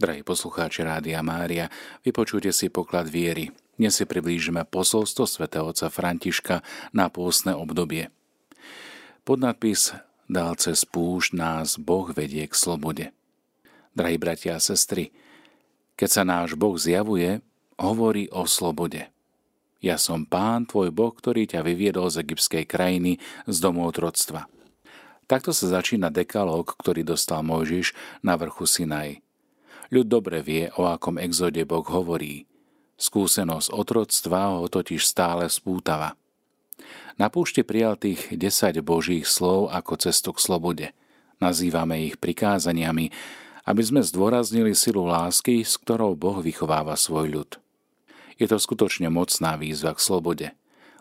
Drahí poslucháči Rádia Mária, vypočujte si poklad viery. Dnes si priblížime posolstvo svätého otca Františka na pôstne obdobie. Podnadpis Dal cez púšť nás Boh vedie k slobode. Drahí bratia a sestry, keď sa náš Boh zjavuje, hovorí o slobode. Ja som pán tvoj Boh, ktorý ťa vyviedol z egyptskej krajiny z domu otroctva. Takto sa začína dekalóg, ktorý dostal Mojžiš na vrchu Sinaj. Ľud dobre vie, o akom exode Boh hovorí. Skúsenosť otroctva ho totiž stále spútava. Na púšte prijal tých 10 božích slov ako cestu k slobode. Nazývame ich prikázaniami, aby sme zdôraznili silu lásky, s ktorou Boh vychováva svoj ľud. Je to skutočne mocná výzva k slobode.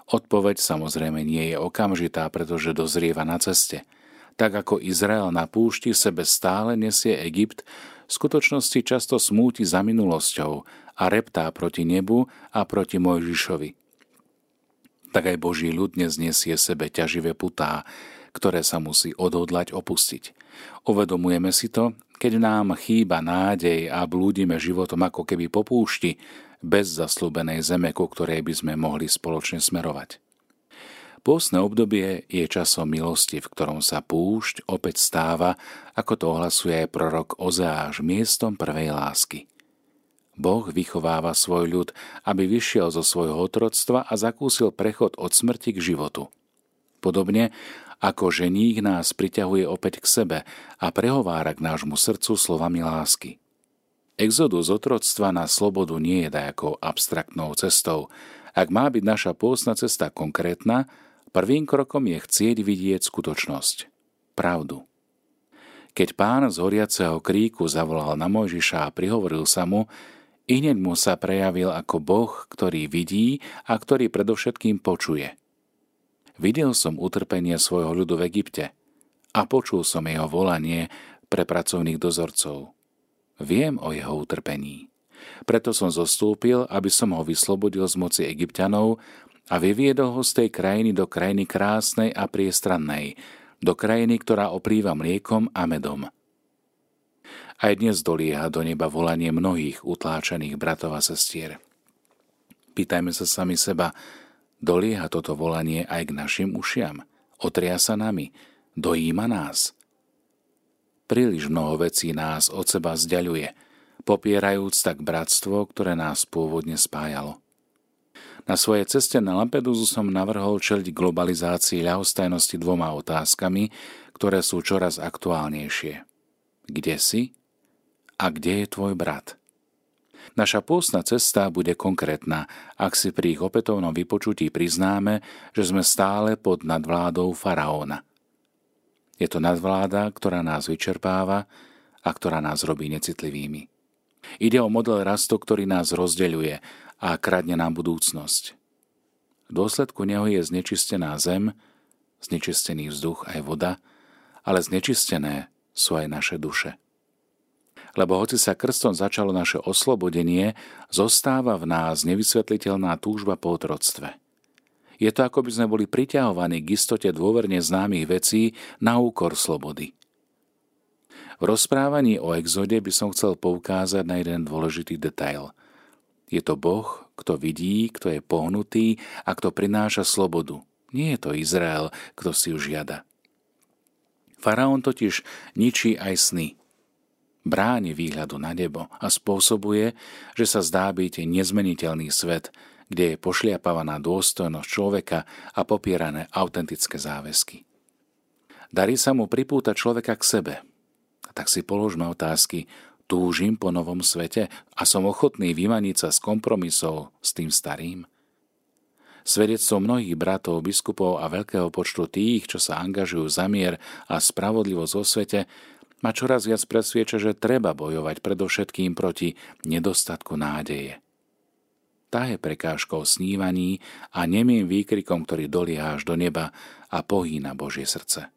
Odpoveď samozrejme nie je okamžitá, pretože dozrieva na ceste. Tak ako Izrael na púšti sebe stále nesie Egypt, v skutočnosti často smúti za minulosťou a reptá proti nebu a proti Mojžišovi. Tak aj Boží ľud dnes nesie sebe ťaživé putá, ktoré sa musí odhodlať opustiť. Uvedomujeme si to, keď nám chýba nádej a blúdime životom ako keby po púšti, bez zaslúbenej zeme, ku ktorej by sme mohli spoločne smerovať. Pôstne obdobie je časom milosti, v ktorom sa púšť opäť stáva, ako to ohlasuje aj prorok Ozeáš, miestom prvej lásky. Boh vychováva svoj ľud, aby vyšiel zo svojho otroctva a zakúsil prechod od smrti k životu. Podobne ako ženík nás priťahuje opäť k sebe a prehovára k nášmu srdcu slovami lásky. Exodus otroctva na slobodu nie je dajakou abstraktnou cestou. Ak má byť naša pôstna cesta konkrétna, Prvým krokom je chcieť vidieť skutočnosť, pravdu. Keď pán z horiaceho kríku zavolal na Mojžiša a prihovoril sa mu, hneď mu sa prejavil ako Boh, ktorý vidí a ktorý predovšetkým počuje. Videl som utrpenie svojho ľudu v Egypte a počul som jeho volanie pre pracovných dozorcov. Viem o jeho utrpení. Preto som zostúpil, aby som ho vyslobodil z moci egyptianov a vyviedol ho z tej krajiny do krajiny krásnej a priestrannej, do krajiny, ktorá oplýva mliekom a medom. Aj dnes dolieha do neba volanie mnohých utláčaných bratov a sestier. Pýtajme sa sami seba, dolieha toto volanie aj k našim ušiam, otria sa nami, dojíma nás. Príliš mnoho vecí nás od seba zďaluje, popierajúc tak bratstvo, ktoré nás pôvodne spájalo. Na svojej ceste na Lampedusu som navrhol čeliť globalizácii ľahostajnosti dvoma otázkami, ktoré sú čoraz aktuálnejšie. Kde si a kde je tvoj brat? Naša pôstna cesta bude konkrétna, ak si pri ich opätovnom vypočutí priznáme, že sme stále pod nadvládou faraóna. Je to nadvláda, ktorá nás vyčerpáva a ktorá nás robí necitlivými. Ide o model rastu, ktorý nás rozdeľuje a kradne nám budúcnosť. V dôsledku neho je znečistená zem, znečistený vzduch aj voda, ale znečistené sú aj naše duše. Lebo hoci sa krstom začalo naše oslobodenie, zostáva v nás nevysvetliteľná túžba po otroctve. Je to, ako by sme boli priťahovaní k istote dôverne známych vecí na úkor slobody. V rozprávaní o exode by som chcel poukázať na jeden dôležitý detail – je to Boh, kto vidí, kto je pohnutý a kto prináša slobodu. Nie je to Izrael, kto si ju žiada. Faraón totiž ničí aj sny. Bráni výhľadu na nebo a spôsobuje, že sa zdá byť nezmeniteľný svet, kde je pošliapavaná dôstojnosť človeka a popierané autentické záväzky. Darí sa mu pripútať človeka k sebe. A tak si položme otázky, túžim po novom svete a som ochotný vymaniť sa z kompromisov s tým starým? Svedectvo mnohých bratov, biskupov a veľkého počtu tých, čo sa angažujú za mier a spravodlivosť vo svete, ma čoraz viac presvieča, že treba bojovať predovšetkým proti nedostatku nádeje. Tá je prekážkou snívaní a nemým výkrikom, ktorý dolieha až do neba a pohýna Božie srdce.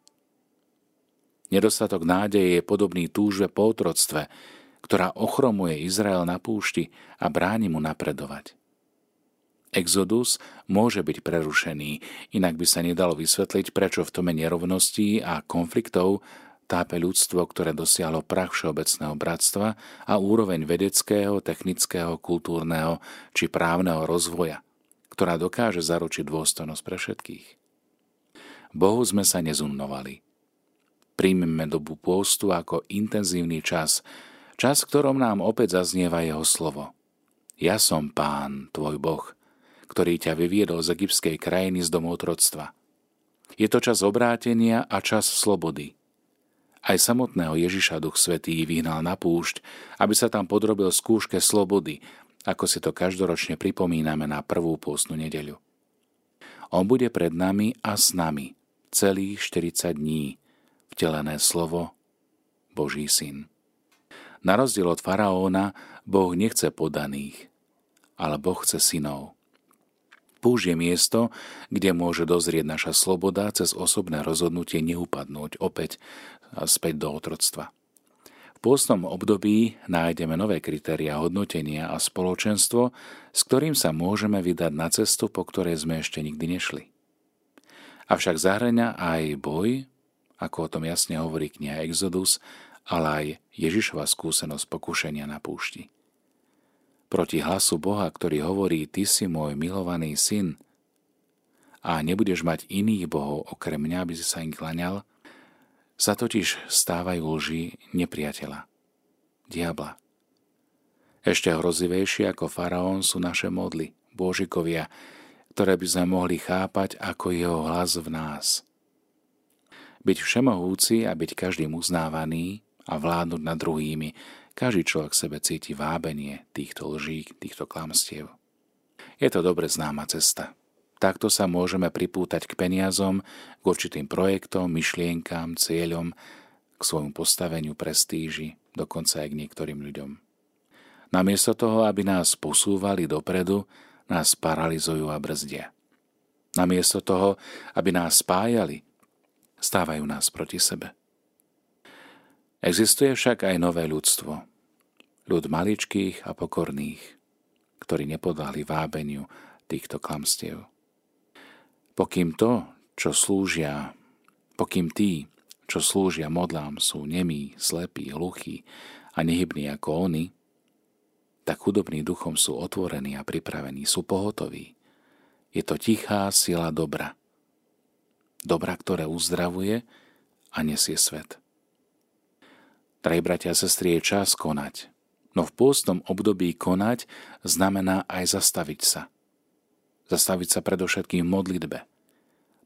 Nedostatok nádeje je podobný túžbe po otroctve, ktorá ochromuje Izrael na púšti a bráni mu napredovať. Exodus môže byť prerušený, inak by sa nedalo vysvetliť, prečo v tome nerovností a konfliktov tápe ľudstvo, ktoré dosiahlo prach všeobecného bratstva a úroveň vedeckého, technického, kultúrneho či právneho rozvoja, ktorá dokáže zaručiť dôstojnosť pre všetkých. Bohu sme sa nezumnovali. Príjmeme dobu pôstu ako intenzívny čas, čas, v ktorom nám opäť zaznieva jeho slovo. Ja som pán, tvoj Boh, ktorý ťa vyviedol z egyptskej krajiny z domotroctva. Je to čas obrátenia a čas slobody. Aj samotného Ježiša Duch Svetý vyhnal na púšť, aby sa tam podrobil skúške slobody, ako si to každoročne pripomíname na prvú pôstnu nedeľu. On bude pred nami a s nami celých 40 dní, vtelené slovo Boží syn. Na rozdiel od faraóna, Boh nechce podaných, ale Boh chce synov. Púž je miesto, kde môže dozrieť naša sloboda cez osobné rozhodnutie neupadnúť opäť späť do otroctva. V pôstnom období nájdeme nové kritéria hodnotenia a spoločenstvo, s ktorým sa môžeme vydať na cestu, po ktorej sme ešte nikdy nešli. Avšak zahrania aj boj, ako o tom jasne hovorí kniha Exodus, ale aj Ježišova skúsenosť pokušenia na púšti. Proti hlasu Boha, ktorý hovorí, Ty si môj milovaný syn a nebudeš mať iných bohov okrem mňa, aby si sa im klaňal, sa totiž stávajú lži nepriateľa, diabla. Ešte hrozivejšie ako faraón sú naše modly, božikovia, ktoré by sme mohli chápať ako jeho hlas v nás. Byť všemohúci a byť každým uznávaný a vládnuť nad druhými, každý človek sebe cíti vábenie týchto lží, týchto klamstiev. Je to dobre známa cesta. Takto sa môžeme pripútať k peniazom, k určitým projektom, myšlienkám, cieľom, k svojmu postaveniu, prestíži, dokonca aj k niektorým ľuďom. Namiesto toho, aby nás posúvali dopredu, nás paralizujú a brzdia. Namiesto toho, aby nás spájali, stávajú nás proti sebe. Existuje však aj nové ľudstvo. Ľud maličkých a pokorných, ktorí nepodali vábeniu týchto klamstiev. Pokým to, čo slúžia, pokým tí, čo slúžia modlám, sú nemí, slepí, hluchí a nehybní ako oni, tak chudobní duchom sú otvorení a pripravení, sú pohotoví. Je to tichá sila dobra. Dobra, ktoré uzdravuje a nesie svet. Drahí bratia a sestry, je čas konať. No v pôstnom období konať znamená aj zastaviť sa. Zastaviť sa predovšetkým v modlitbe.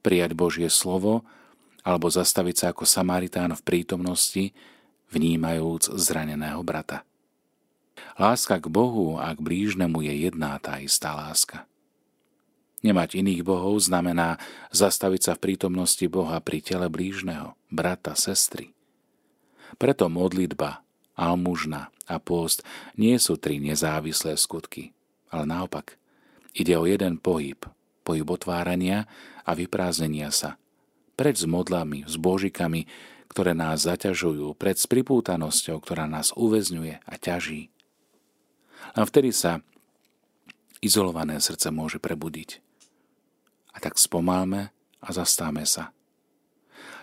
Prijať Božie slovo alebo zastaviť sa ako Samaritán v prítomnosti, vnímajúc zraneného brata. Láska k Bohu a k blížnemu je jedná tá istá láska. Nemať iných bohov znamená zastaviť sa v prítomnosti Boha pri tele blížneho, brata, sestry. Preto modlitba, almužna a pôst nie sú tri nezávislé skutky, ale naopak. Ide o jeden pohyb, pohyb otvárania a vyprázdnenia sa. Pred s modlami, s božikami, ktoré nás zaťažujú, pred s pripútanosťou, ktorá nás uväzňuje a ťaží. A vtedy sa izolované srdce môže prebudiť. A tak spomáme a zastáme sa.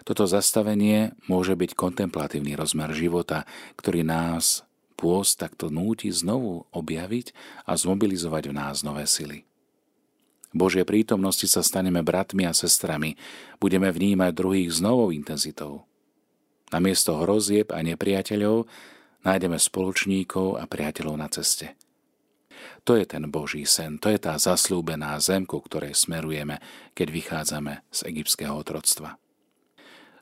Toto zastavenie môže byť kontemplatívny rozmer života, ktorý nás pôst takto núti znovu objaviť a zmobilizovať v nás nové sily. V Božej prítomnosti sa staneme bratmi a sestrami, budeme vnímať druhých s novou intenzitou. Namiesto hrozieb a nepriateľov nájdeme spoločníkov a priateľov na ceste. To je ten Boží sen, to je tá zaslúbená zem, ku ktorej smerujeme, keď vychádzame z egyptského otroctva.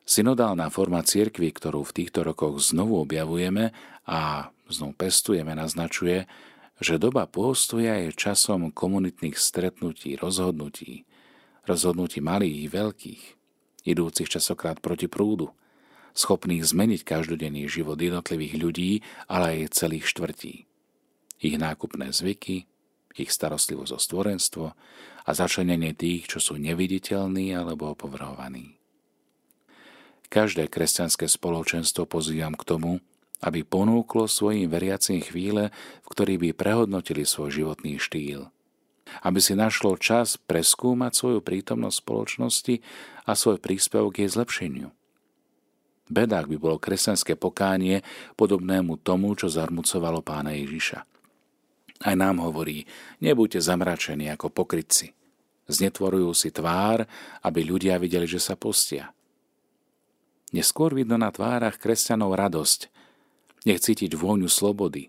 Synodálna forma cirkvy, ktorú v týchto rokoch znovu objavujeme a znovu pestujeme, naznačuje, že doba pôstoja je časom komunitných stretnutí, rozhodnutí, rozhodnutí malých i veľkých, idúcich časokrát proti prúdu, schopných zmeniť každodenný život jednotlivých ľudí, ale aj celých štvrtí. Ich nákupné zvyky, ich starostlivosť o stvorenstvo a začlenenie tých, čo sú neviditeľní alebo opovrhovaní. Každé kresťanské spoločenstvo pozývam k tomu, aby ponúklo svojim veriacim chvíle, v ktorých by prehodnotili svoj životný štýl. Aby si našlo čas preskúmať svoju prítomnosť spoločnosti a svoj príspevok k jej zlepšeniu. Bedák by bolo kresťanské pokánie podobnému tomu, čo zarmucovalo pána Ježiša. Aj nám hovorí, nebuďte zamračení ako pokrytci. Znetvorujú si tvár, aby ľudia videli, že sa postia. Neskôr vidno na tvárach kresťanov radosť. Nech cítiť vôňu slobody.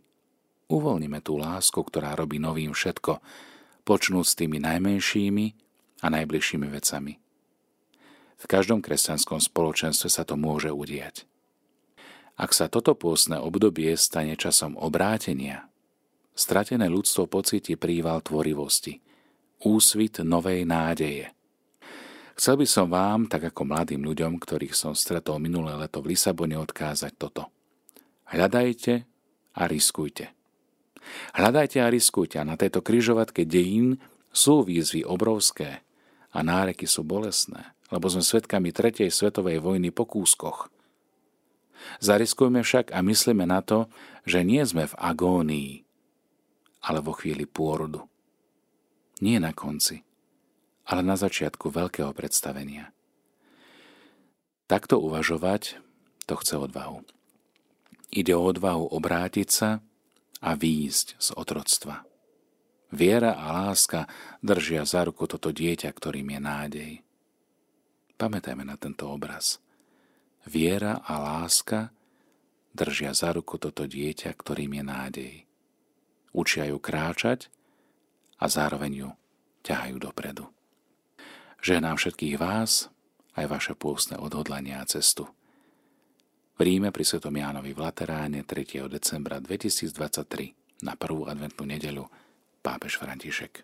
Uvoľnime tú lásku, ktorá robí novým všetko, počnúť s tými najmenšími a najbližšími vecami. V každom kresťanskom spoločenstve sa to môže udieť. Ak sa toto pôstne obdobie stane časom obrátenia, stratené ľudstvo pocíti príval tvorivosti, úsvit novej nádeje. Chcel by som vám, tak ako mladým ľuďom, ktorých som stretol minulé leto v Lisabone, odkázať toto. Hľadajte a riskujte. Hľadajte a riskujte a na tejto kryžovatke dejín sú výzvy obrovské a náreky sú bolesné lebo sme svetkami tretej svetovej vojny po kúskoch. Zariskujme však a myslíme na to, že nie sme v agónii, ale vo chvíli pôrodu. Nie na konci, ale na začiatku veľkého predstavenia. Takto uvažovať, to chce odvahu. Ide o odvahu obrátiť sa a výjsť z otroctva. Viera a láska držia za ruku toto dieťa, ktorým je nádej. Pamätajme na tento obraz. Viera a láska držia za ruku toto dieťa, ktorým je nádej. Učia ju kráčať a zároveň ju ťahajú dopredu. Žehnám všetkých vás aj vaše pôstne odhodlania a cestu. V Ríme pri Svetom Jánovi v Lateráne 3. decembra 2023 na prvú adventnú nedeľu pápež František.